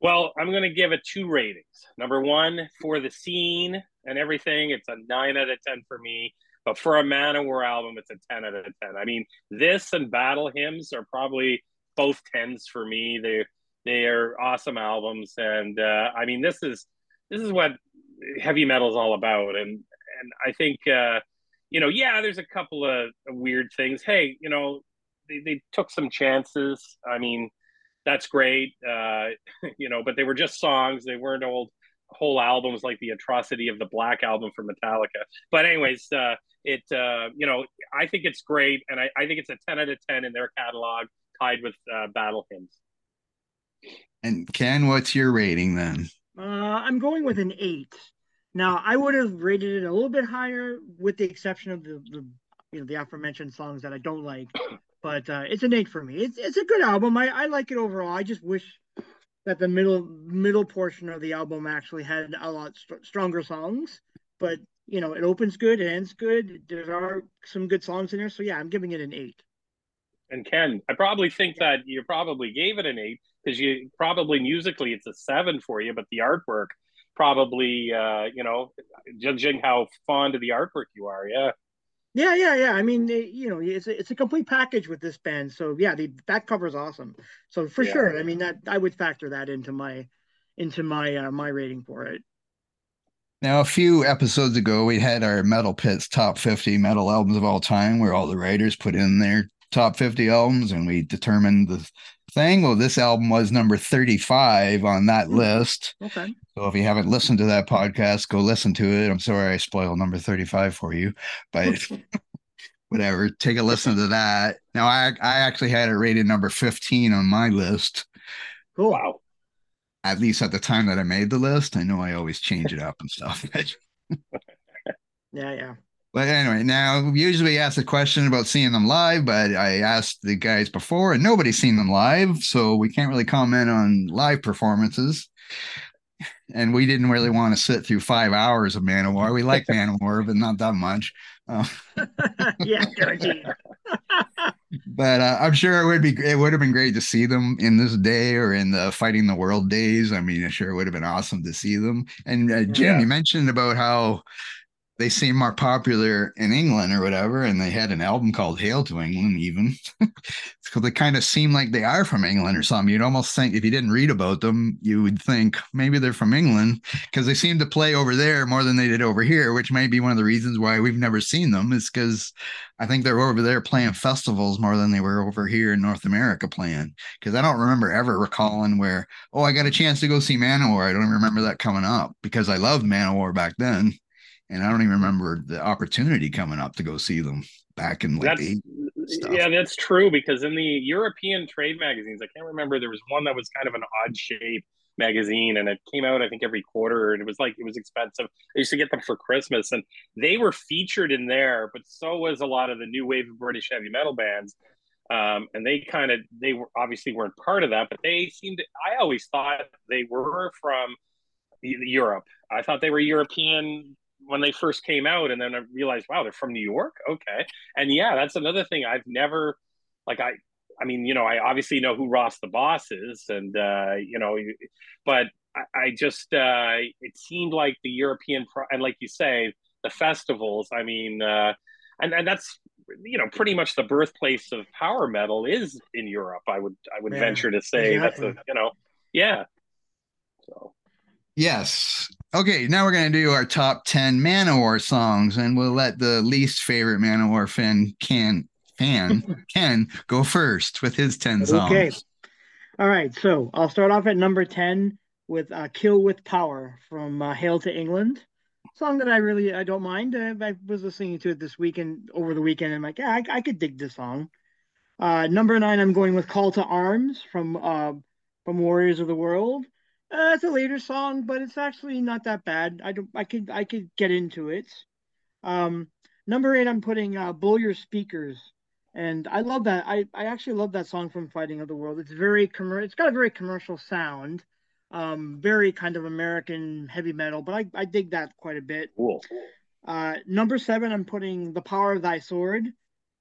[SPEAKER 4] Well, I'm to give it two ratings. Number one, for the scene and everything, it's a nine out of 10 for me. But for a Manowar album, it's a 10 out of 10. I mean, this and Battle Hymns are probably both 10s for me. They they are awesome albums, and uh, I mean, this is this is what heavy metal is all about. And and I think uh, you know, yeah, there's a couple of weird things. Hey, you know, they, they took some chances. I mean, that's great. Uh, you know, but they were just songs. They weren't old whole albums like the atrocity of the black album for metallica but anyways uh it uh you know i think it's great and i, I think it's a 10 out of 10 in their catalog tied with uh, battle hymns
[SPEAKER 2] and Ken, what's your rating then?
[SPEAKER 3] Uh, I'm going with an eight. Now, I would have rated it a little bit higher, with the exception of the, the you know the aforementioned songs that I don't like. But uh, it's an eight for me. It's it's a good album. I, I like it overall. I just wish that the middle middle portion of the album actually had a lot st- stronger songs. But you know, it opens good, it ends good. There are some good songs in there. So yeah, I'm giving it an eight.
[SPEAKER 4] And Ken, I probably think that you probably gave it an eight because you probably musically it's a seven for you, but the artwork probably uh, you know, judging how fond of the artwork you are, yeah.
[SPEAKER 3] Yeah, yeah, yeah. I mean, you know, it's a, it's a complete package with this band. So yeah, the back cover is awesome. So for yeah. sure, I mean that I would factor that into my into my uh, my rating for it.
[SPEAKER 2] Now, a few episodes ago, we had our Metal Pits top 50 metal albums of all time, where all the writers put in their top 50 albums, and we determined the thing. Well, this album was number 35 on that mm-hmm. list. Okay. So if you haven't listened to that podcast, go listen to it. I'm sorry I spoiled number 35 for you, but whatever. Take a listen to that. Now I I actually had it rated number 15 on my list.
[SPEAKER 3] Cool. Wow.
[SPEAKER 2] At least at the time that I made the list. I know I always change it up and stuff.
[SPEAKER 3] yeah, yeah.
[SPEAKER 2] But anyway, now usually we ask a question about seeing them live, but I asked the guys before and nobody's seen them live, so we can't really comment on live performances. And we didn't really want to sit through five hours of Manowar. We like Manowar, but not that much. Uh,
[SPEAKER 3] yeah,
[SPEAKER 2] but uh, I'm sure it would be it would have been great to see them in this day or in the fighting the world days. I mean, I'm sure it would have been awesome to see them. And uh, Jim, yeah. you mentioned about how they seem more popular in England or whatever, and they had an album called "Hail to England." Even so, they kind of seem like they are from England or something. You'd almost think if you didn't read about them, you would think maybe they're from England because they seem to play over there more than they did over here, which may be one of the reasons why we've never seen them. Is because I think they're over there playing festivals more than they were over here in North America playing. Because I don't remember ever recalling where, oh, I got a chance to go see Manowar. I don't remember that coming up because I loved Manowar back then and I don't even remember the opportunity coming up to go see them back in like
[SPEAKER 4] that's, yeah, that's true because in the European trade magazines, I can't remember there was one that was kind of an odd shape magazine and it came out I think every quarter and it was like it was expensive. I used to get them for Christmas and they were featured in there, but so was a lot of the new wave of British heavy metal bands. Um, and they kind of they were obviously weren't part of that, but they seemed I always thought they were from Europe. I thought they were European when they first came out, and then I realized, wow, they're from New York. Okay, and yeah, that's another thing I've never like I. I mean, you know, I obviously know who Ross the Boss is, and uh, you know, but I, I just uh, it seemed like the European pro- and like you say, the festivals. I mean, uh, and and that's you know pretty much the birthplace of power metal is in Europe. I would I would yeah, venture to say exactly. that's a you know yeah. So
[SPEAKER 2] Yes. Okay, now we're going to do our top 10 Manowar songs, and we'll let the least favorite Manowar fan can fan Ken go first with his 10 songs. Okay.
[SPEAKER 3] All right, so I'll start off at number 10 with uh, Kill with Power from uh, Hail to England. Song that I really I don't mind. Uh, I was listening to it this weekend over the weekend and I'm like, yeah, I, I could dig this song. Uh, number nine, I'm going with Call to Arms from uh, from Warriors of the World. Uh, it's a later song, but it's actually not that bad. I don't. I could. I could get into it. Um, number eight, I'm putting uh, "Blow Your Speakers," and I love that. I I actually love that song from Fighting of the World. It's very commercial. It's got a very commercial sound. Um, very kind of American heavy metal, but I I dig that quite a bit.
[SPEAKER 4] Cool.
[SPEAKER 3] Uh, number seven, I'm putting "The Power of Thy Sword."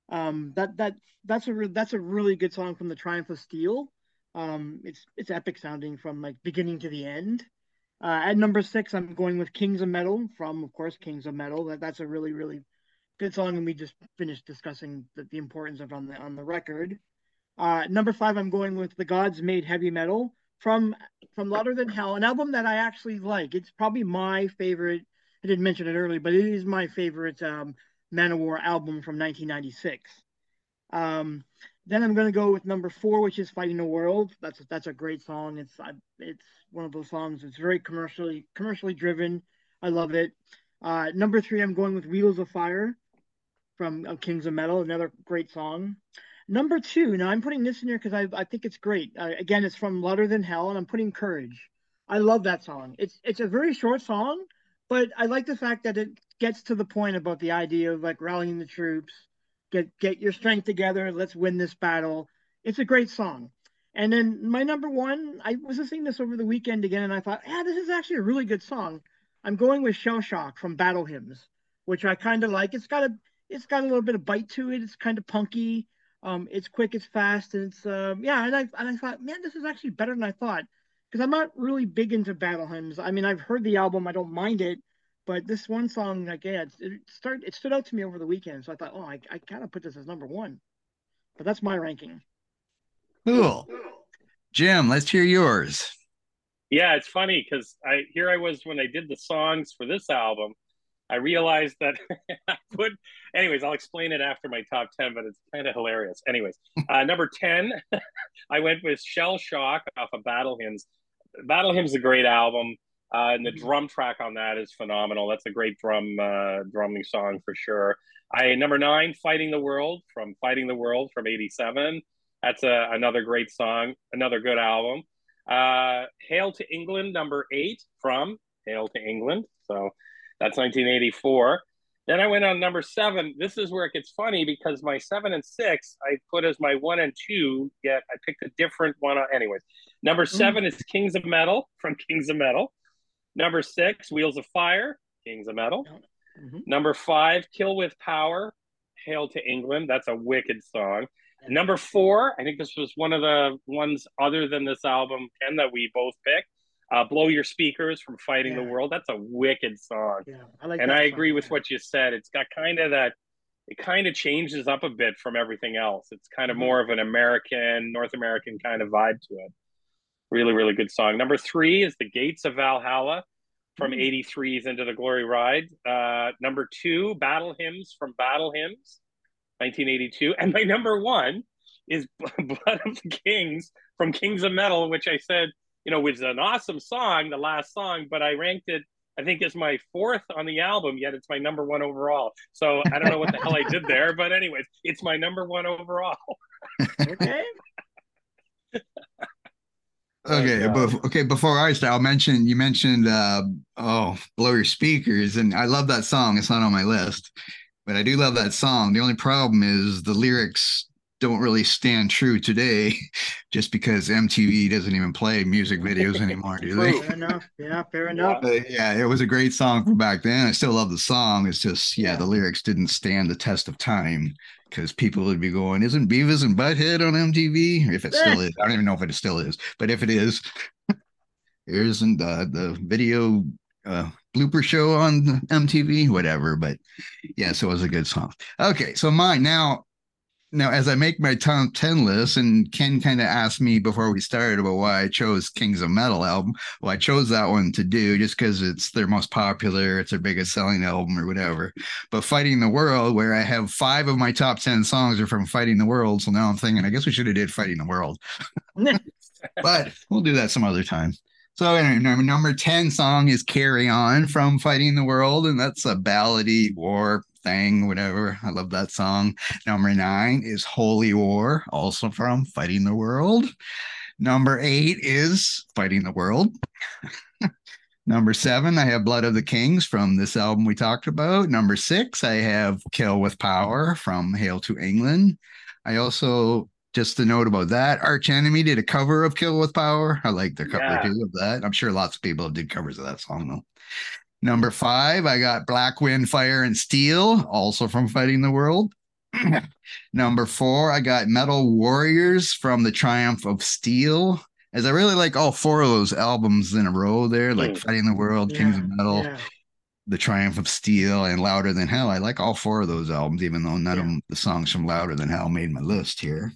[SPEAKER 3] Um, that that that's a re- that's a really good song from the Triumph of Steel. Um, it's it's epic sounding from like beginning to the end. Uh, at number six, I'm going with Kings of Metal from, of course, Kings of Metal. That that's a really really good song, and we just finished discussing the, the importance of on the on the record. Uh, number five, I'm going with The Gods Made Heavy Metal from from Louder Than Hell, an album that I actually like. It's probably my favorite. I didn't mention it earlier, but it is my favorite um, Manowar album from 1996. Um, then I'm going to go with number four, which is "Fighting the World." That's that's a great song. It's it's one of those songs. It's very commercially commercially driven. I love it. Uh, number three, I'm going with "Wheels of Fire" from uh, Kings of Metal, another great song. Number two, now I'm putting this in here because I, I think it's great. Uh, again, it's from Louder Than Hell, and I'm putting Courage. I love that song. It's it's a very short song, but I like the fact that it gets to the point about the idea of like rallying the troops get get your strength together. Let's win this battle. It's a great song. And then my number one, I was listening this over the weekend again, and I thought, yeah, this is actually a really good song. I'm going with Shell Shock from Battle Hymns, which I kind of like. It's got a it's got a little bit of bite to it. It's kind of punky. Um, it's quick, it's fast, and it's um, yeah. And I and I thought, man, this is actually better than I thought because I'm not really big into battle hymns. I mean, I've heard the album, I don't mind it, but this one song, like, yeah, it, started, it stood out to me over the weekend. So I thought, oh, I, I kind of put this as number one. But that's my ranking.
[SPEAKER 2] Cool. Jim, let's hear yours.
[SPEAKER 4] Yeah, it's funny because I here I was when I did the songs for this album. I realized that I put, anyways, I'll explain it after my top 10, but it's kind of hilarious. Anyways, uh, number 10, I went with Shell Shock off of Battle Hymns. Battle Hymns is a great album. Uh, and the mm-hmm. drum track on that is phenomenal. That's a great drum uh, drumming song for sure. I number nine, "Fighting the World" from "Fighting the World" from '87. That's a, another great song, another good album. Uh, "Hail to England" number eight from "Hail to England." So that's 1984. Then I went on number seven. This is where it gets funny because my seven and six I put as my one and two, yet I picked a different one. Anyways, number mm. seven mm. is Kings of Metal from Kings of Metal. Number six, Wheels of Fire, Kings of Metal. Mm-hmm. Number five, Kill with Power, Hail to England. That's a wicked song. Number four, I think this was one of the ones other than this album, Ken, that we both picked. Uh, Blow Your Speakers from Fighting
[SPEAKER 3] Yeah.
[SPEAKER 4] the World. That's a wicked song.
[SPEAKER 3] Yeah, I like.
[SPEAKER 4] and I
[SPEAKER 3] song,
[SPEAKER 4] agree with
[SPEAKER 3] yeah.
[SPEAKER 4] what you said. It's got kind of that. It kind of changes up a bit from everything else. It's kind of
[SPEAKER 3] Mhm.
[SPEAKER 4] more of an American, North American kind of vibe to it. Really, really good song. Number three is "The Gates of Valhalla" from
[SPEAKER 3] Mm.
[SPEAKER 4] '83's Into the Glory Ride. Uh, number two, "Battle Hymns" from Battle Hymns, 1982, and my number one is "Blood of the Kings" from Kings of Metal, which I said, you know, was an awesome song, the last song, but I ranked it I think it's my fourth on the album, yet it's my number one overall. So I don't know what the hell I did there, but anyways, it's my number one overall.
[SPEAKER 3] Okay.
[SPEAKER 2] Okay,
[SPEAKER 4] uh,
[SPEAKER 2] but okay. Before I start, I'll mention you mentioned uh oh, blow your speakers, and I love that song. It's not on my list, but I do love that song. The only problem is the lyrics don't really stand true today, just because MTV doesn't even play music videos anymore, do they?
[SPEAKER 3] Fair enough. Yeah, fair enough.
[SPEAKER 2] But yeah, it was a great song from back then. I still love the song. It's just yeah, the lyrics didn't stand the test of time because people would be going, "Isn't Beavis and Butthead on MTV?" If it still is, I don't even know if it still is, but if it is, isn't the the video uh, blooper show on MTV, whatever. But yes, it was a good song. Okay, so mine now. Now, as I make my top 10 list, and Ken kind of asked me before we started about why I chose Kings of Metal album. Well, I chose that one to do just because it's their most popular, it's their biggest selling album or whatever. But Fighting the World, where I have five of my top 10 songs are from Fighting the World. So now I'm thinking, I guess we should have did Fighting the World. but we'll do that some other time. So anyway, number, number 10 song is Carry On from Fighting the World, and that's a ballady war thing, whatever. I love that song. Number nine is Holy War, also from Fighting the World. Number eight is Fighting the World. Number seven, I have Blood of the Kings from this album we talked about. Number six, I have Kill with Power from Hail to England. I also, just a note about that, Arch Enemy did a cover of Kill with Power. I like the cover
[SPEAKER 4] Yeah.
[SPEAKER 2] too of that. I'm sure lots of people did covers of that song though. Number five, I got Black Wind, Fire, and Steel, also from Fighting the World. Number four, I got Metal Warriors from the Triumph of Steel. As I really like all four of those albums in a row there, like
[SPEAKER 4] Mm.
[SPEAKER 2] Fighting the World, Kings of Metal,
[SPEAKER 3] yeah.
[SPEAKER 2] The Triumph of Steel, and Louder Than Hell. I like all four of those albums, even though none of
[SPEAKER 3] Yeah.
[SPEAKER 2] them, the songs from Louder Than Hell made my list here.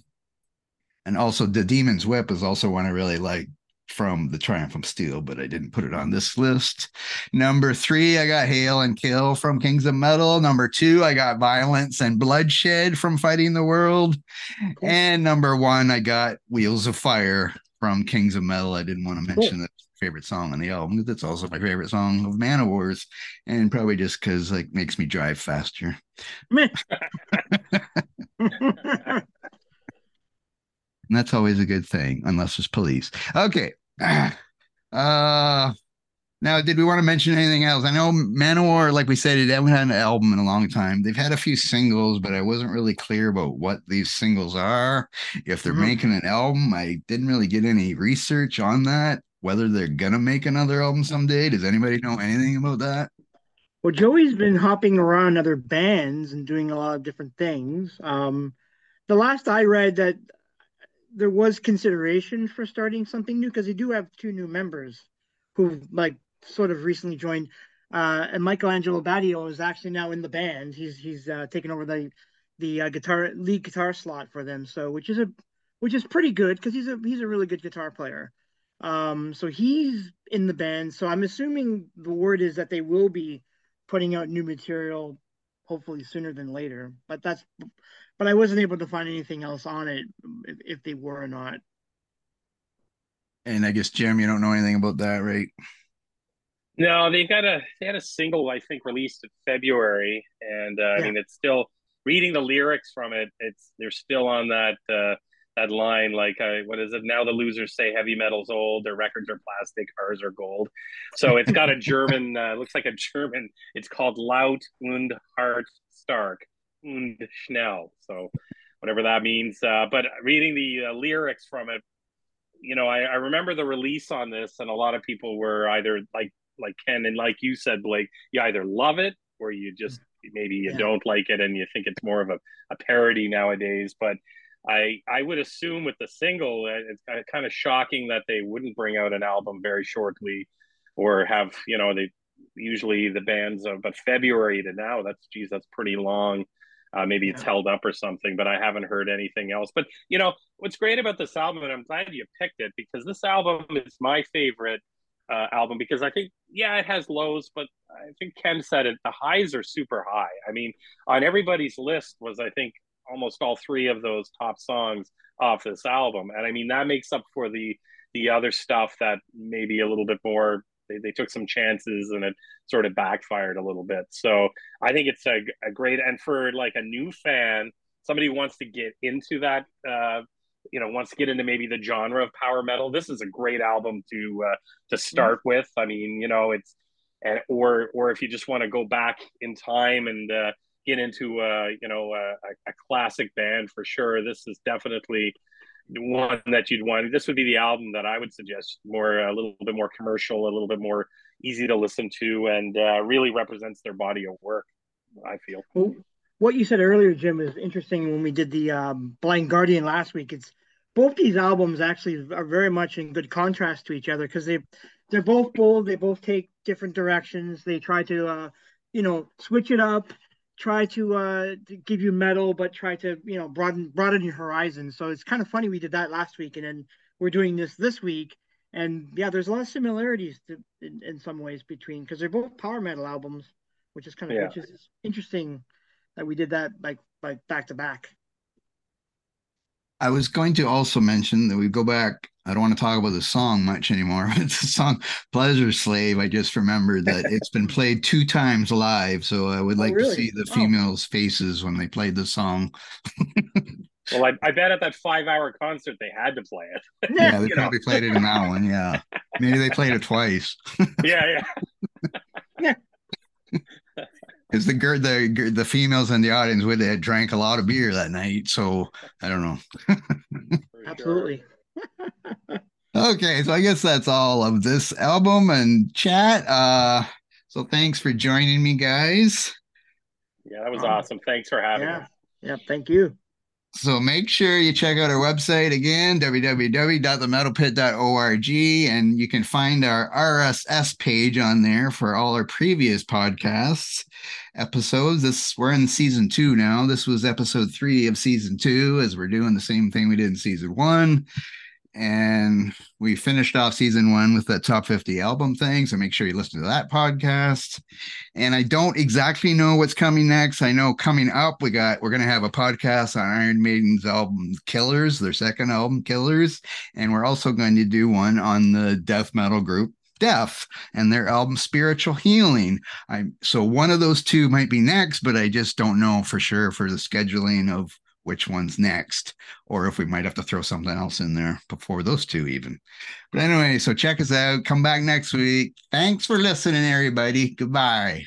[SPEAKER 2] And also, The Demon's Whip is also one I really like from The Triumph of Steel, but I didn't put it on this list. Number three, I got Hail and Kill from Kings of Metal. Number two, I got Violence and Bloodshed from Fighting the World. And number one, I got Wheels of Fire from Kings of Metal. I didn't want to mention that favorite song on the album. That's also my favorite song of Manowar's, and probably just because like makes me drive faster. And that's always a good thing, unless it's police. Okay. Uh now did we want to mention anything else? I know Manowar, like we said, it haven't had an album in a long time. They've had a few singles, but I wasn't really clear about what these singles are. If they're
[SPEAKER 3] Mhm.
[SPEAKER 2] making an album, I didn't really get any research on that. Whether they're gonna make another album someday. Does anybody know anything about that?
[SPEAKER 3] Well, Joey's been hopping around other bands and doing a lot of different things. Um, the last I read that there was consideration for starting something new because they do have two new members who've like sort of recently joined. Uh, and Michael Angelo Batio is actually now in the band. He's he's uh, taken over the the uh, guitar lead guitar slot for them. So which is a which is pretty good because he's a he's a really good guitar player. Um, so he's in the band. So I'm assuming the word is that they will be putting out new material hopefully sooner than later. But that's but I wasn't able to find anything else on it if, if they were or not.
[SPEAKER 2] And I guess Jim, you don't know anything about that, right?
[SPEAKER 4] No, they got a they had a single I think released in February, and uh, I mean it's still reading the lyrics from it. It's they're still on that uh, that line like uh, what is it now? The losers say heavy metal's old, their records are plastic, ours are gold. So it's got a German uh, looks like a German. It's called Laut und Hart Stark und Schnell. So whatever that means. Uh, but reading the uh, lyrics from it, you know, I, I remember the release on this, and a lot of people were either like like Ken and like you said, Blake, you either love it or you just maybe you
[SPEAKER 3] Yeah.
[SPEAKER 4] don't like it and you think it's more of a, a parody nowadays. But I I would assume with the single, it's kind of shocking that they wouldn't bring out an album very shortly, or have you know they usually the bands of but February to now that's geez that's pretty long. Uh, maybe it's held up or something, but I haven't heard anything else. But you know what's great about this album, and I'm glad you picked it because this album is my favorite uh, album because I think yeah it has lows, but I think Ken said it the highs are super high. I mean on everybody's list was I think almost all three of those top songs off this album, and I mean that makes up for the the other stuff that maybe a little bit more they, they took some chances and it sort of backfired a little bit. So I think it's a, a great and for like a new fan, somebody who wants to get into that uh, you know wants to get into maybe the genre of power metal this is a great album to uh, to start mm-hmm. with i mean you know it's and or or if you just want to go back in time and uh, get into uh you know a, a classic band for sure this is definitely one that you'd want this would be the album that i would suggest more a little bit more commercial a little bit more easy to listen to and uh, really represents their body of work i feel
[SPEAKER 3] well, what you said earlier jim is interesting when we did the um, blind guardian last week it's both these albums actually are very much in good contrast to each other because they they're both bold. They both take different directions. They try to uh, you know switch it up, try to, uh, to give you metal, but try to you know broaden broaden your horizon. So it's kind of funny we did that last week, and then we're doing this this week. And yeah, there's a lot of similarities to, in, in some ways between because they're both power metal albums, which is kind of yeah. is interesting that we did that like like back to back.
[SPEAKER 2] I was going to also mention that we go back. I don't want to talk about the song much anymore. But it's the song Pleasure Slave. I just remembered that it's been played two times live. So I would oh, like oh, really? to see the oh. females' faces when they played the song.
[SPEAKER 4] well, I, I, bet at that five hour concert they had to play it.
[SPEAKER 2] yeah, they probably know. played it in that one. Yeah. Maybe they played it twice.
[SPEAKER 4] yeah, yeah.
[SPEAKER 2] yeah because the the the females in the audience would have drank a lot of beer that night. So I don't know.
[SPEAKER 3] Absolutely.
[SPEAKER 2] Okay, so I guess that's all of this album and chat. Uh, so thanks for joining me, guys.
[SPEAKER 4] Yeah, that was um, awesome. Thanks for having
[SPEAKER 3] yeah. us. Yeah, thank you.
[SPEAKER 2] So make sure you check out our website again, www.themetalpit.org, and you can find our RSS page on there for all our previous podcasts episodes. This we're in season two now. This was episode three of season two, as we're doing the same thing we did in season one and we finished off season one with the top 50 album thing so make sure you listen to that podcast. And i don't exactly know what's coming next. I know coming up we got we're to have a podcast on iron maiden's album killers their second album killers. And we're also going to do one on the death metal group death and their album spiritual healing. I so one of those two might be next but i just don't know for sure for the scheduling of which one's next, or if we might have to throw something else in there before those two, even. But anyway, so check us out. Come back next week. Thanks for listening, everybody. Goodbye.